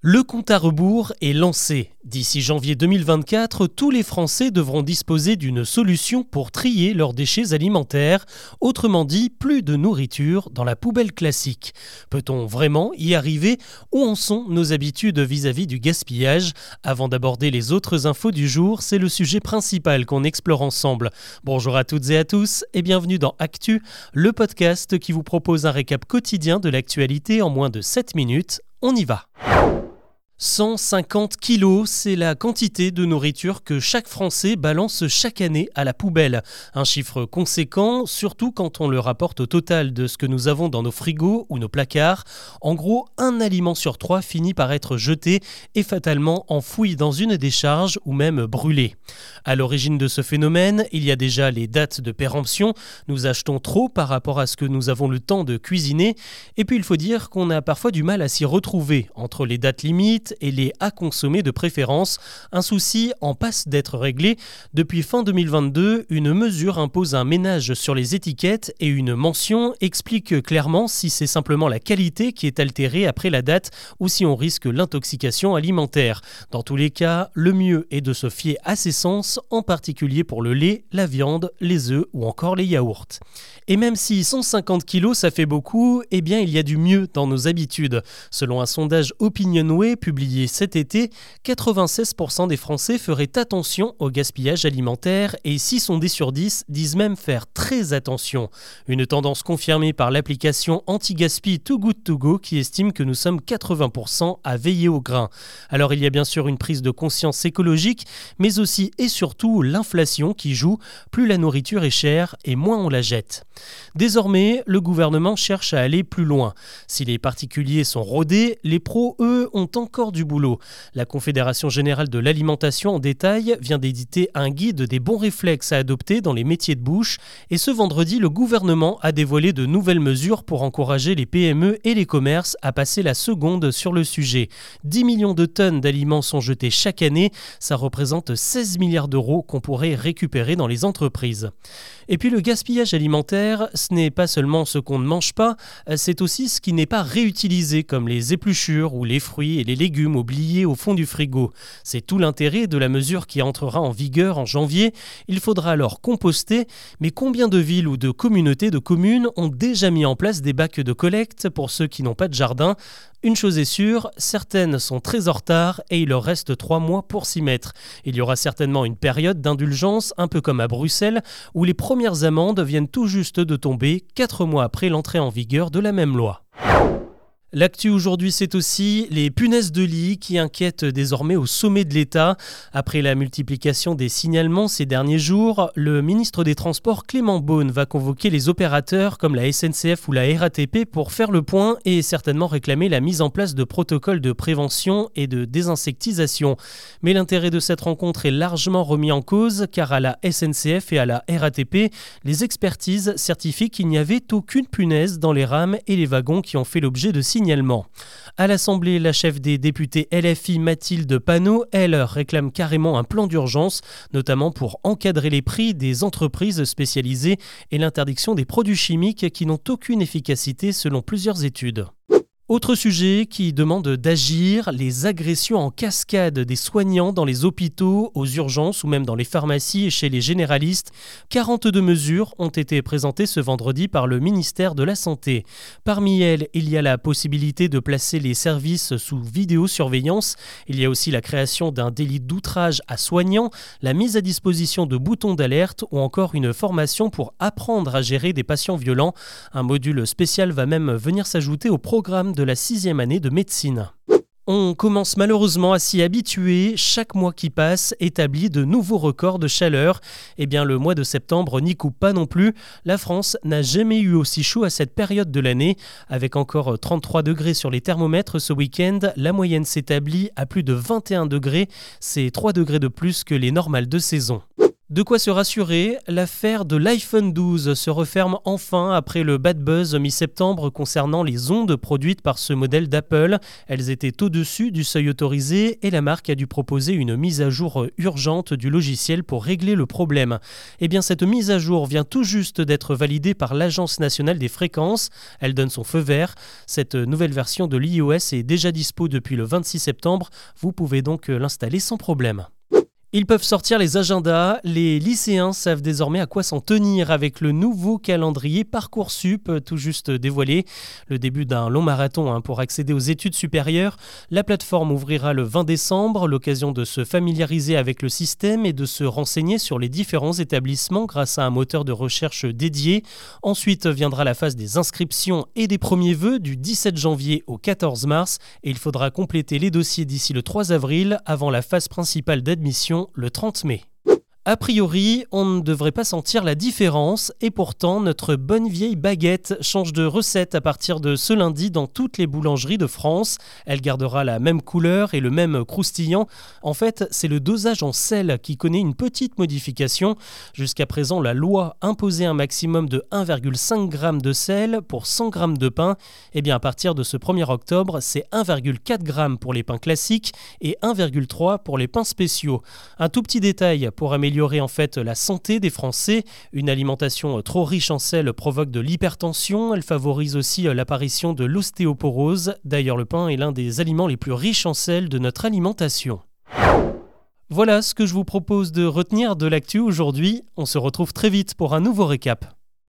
Le compte à rebours est lancé. D'ici janvier 2024, tous les Français devront disposer d'une solution pour trier leurs déchets alimentaires, autrement dit, plus de nourriture dans la poubelle classique. Peut-on vraiment y arriver? Où en sont nos habitudes vis-à-vis du gaspillage? Avant d'aborder les autres infos du jour, c'est le sujet principal qu'on explore ensemble. Bonjour à toutes et à tous et bienvenue dans Actu, le podcast qui vous propose un récap quotidien de l'actualité en moins de 7 minutes. On y va 150 kilos, c'est la quantité de nourriture que chaque Français balance chaque année à la poubelle. Un chiffre conséquent, surtout quand on le rapporte au total de ce que nous avons dans nos frigos ou nos placards. En gros, un aliment sur trois finit par être jeté et fatalement enfoui dans une décharge ou même brûlé. À l'origine de ce phénomène, il y a déjà les dates de péremption. Nous achetons trop par rapport à ce que nous avons le temps de cuisiner. Et puis il faut dire qu'on a parfois du mal à s'y retrouver entre les dates limites et les à consommer de préférence. Un souci en passe d'être réglé. Depuis fin 2022, une mesure impose un ménage sur les étiquettes et une mention explique clairement si c'est simplement la qualité qui est altérée après la date ou si on risque l'intoxication alimentaire. Dans tous les cas, le mieux est de se fier à ses sens, en particulier pour le lait, la viande, les œufs ou encore les yaourts. Et même si 150 kilos ça fait beaucoup, eh bien il y a du mieux dans nos habitudes. Selon un sondage Opinionway publié publié cet été, 96% des Français feraient attention au gaspillage alimentaire et 6 sondés sur 10 disent même faire très attention. Une tendance confirmée par l'application anti-gaspi Too Good To Go qui estime que nous sommes 80% à veiller au grain. Alors il y a bien sûr une prise de conscience écologique, mais aussi et surtout l'inflation qui joue. Plus la nourriture est chère et moins on la jette. Désormais, le gouvernement cherche à aller plus loin. Si les particuliers sont rodés, les pros, eux, ont encore du boulot. La Confédération générale de l'alimentation en détail vient d'éditer un guide des bons réflexes à adopter dans les métiers de bouche et ce vendredi, le gouvernement a dévoilé de nouvelles mesures pour encourager les PME et les commerces à passer la seconde sur le sujet. 10 millions de tonnes d'aliments sont jetés chaque année, ça représente 16 milliards d'euros qu'on pourrait récupérer dans les entreprises. Et puis le gaspillage alimentaire, ce n'est pas seulement ce qu'on ne mange pas, c'est aussi ce qui n'est pas réutilisé comme les épluchures ou les fruits et les légumes oubliés au fond du frigo. C'est tout l'intérêt de la mesure qui entrera en vigueur en janvier. Il faudra alors composter, mais combien de villes ou de communautés de communes ont déjà mis en place des bacs de collecte pour ceux qui n'ont pas de jardin? Une chose est sûre, certaines sont très en retard et il leur reste trois mois pour s'y mettre. Il y aura certainement une période d'indulgence, un peu comme à Bruxelles, où les premières amendes viennent tout juste de tomber, quatre mois après l'entrée en vigueur de la même loi. L'actu aujourd'hui, c'est aussi les punaises de lit qui inquiètent désormais au sommet de l'État. Après la multiplication des signalements ces derniers jours, le ministre des Transports Clément Beaune va convoquer les opérateurs comme la SNCF ou la RATP pour faire le point et certainement réclamer la mise en place de protocoles de prévention et de désinsectisation. Mais l'intérêt de cette rencontre est largement remis en cause car à la SNCF et à la RATP, les expertises certifient qu'il n'y avait aucune punaise dans les rames et les wagons qui ont fait l'objet de signalements signalement. À l'Assemblée, la chef des députés LFI Mathilde Panot, elle réclame carrément un plan d'urgence, notamment pour encadrer les prix des entreprises spécialisées et l'interdiction des produits chimiques qui n'ont aucune efficacité selon plusieurs études. Autre sujet qui demande d'agir, les agressions en cascade des soignants dans les hôpitaux, aux urgences ou même dans les pharmacies et chez les généralistes. 42 mesures ont été présentées ce vendredi par le ministère de la Santé. Parmi elles, il y a la possibilité de placer les services sous vidéosurveillance. Il y a aussi la création d'un délit d'outrage à soignants, la mise à disposition de boutons d'alerte ou encore une formation pour apprendre à gérer des patients violents. Un module spécial va même venir s'ajouter au programme la sixième année de médecine. On commence malheureusement à s'y habituer. Chaque mois qui passe établit de nouveaux records de chaleur. Eh bien, le mois de septembre n'y coupe pas non plus. La France n'a jamais eu aussi chaud à cette période de l'année. Avec encore 33 degrés sur les thermomètres ce week-end, la moyenne s'établit à plus de 21 degrés. C'est 3 degrés de plus que les normales de saison. De quoi se rassurer, l'affaire de l'iPhone 12 se referme enfin après le bad buzz mi-septembre concernant les ondes produites par ce modèle d'Apple. Elles étaient au-dessus du seuil autorisé et la marque a dû proposer une mise à jour urgente du logiciel pour régler le problème. Eh bien, cette mise à jour vient tout juste d'être validée par l'Agence nationale des fréquences. Elle donne son feu vert. Cette nouvelle version de l'iOS est déjà dispo depuis le 26 septembre. Vous pouvez donc l'installer sans problème. Ils peuvent sortir les agendas, les lycéens savent désormais à quoi s'en tenir avec le nouveau calendrier Parcoursup tout juste dévoilé. Le début d'un long marathon hein, pour accéder aux études supérieures. La plateforme ouvrira le 20 décembre, l'occasion de se familiariser avec le système et de se renseigner sur les différents établissements grâce à un moteur de recherche dédié. Ensuite viendra la phase des inscriptions et des premiers vœux du 17 janvier au 14 mars et il faudra compléter les dossiers d'ici le 3 avril avant la phase principale d'admission le 30 mai. A priori, on ne devrait pas sentir la différence et pourtant notre bonne vieille baguette change de recette à partir de ce lundi dans toutes les boulangeries de France. Elle gardera la même couleur et le même croustillant. En fait, c'est le dosage en sel qui connaît une petite modification. Jusqu'à présent, la loi imposait un maximum de 1,5 g de sel pour 100 g de pain. Eh bien à partir de ce 1er octobre, c'est 1,4 g pour les pains classiques et 1,3 pour les pains spéciaux. Un tout petit détail pour améliorer en fait la santé des Français. Une alimentation trop riche en sel provoque de l'hypertension, elle favorise aussi l'apparition de l'ostéoporose. D'ailleurs, le pain est l'un des aliments les plus riches en sel de notre alimentation. Voilà ce que je vous propose de retenir de l'actu aujourd'hui. On se retrouve très vite pour un nouveau récap.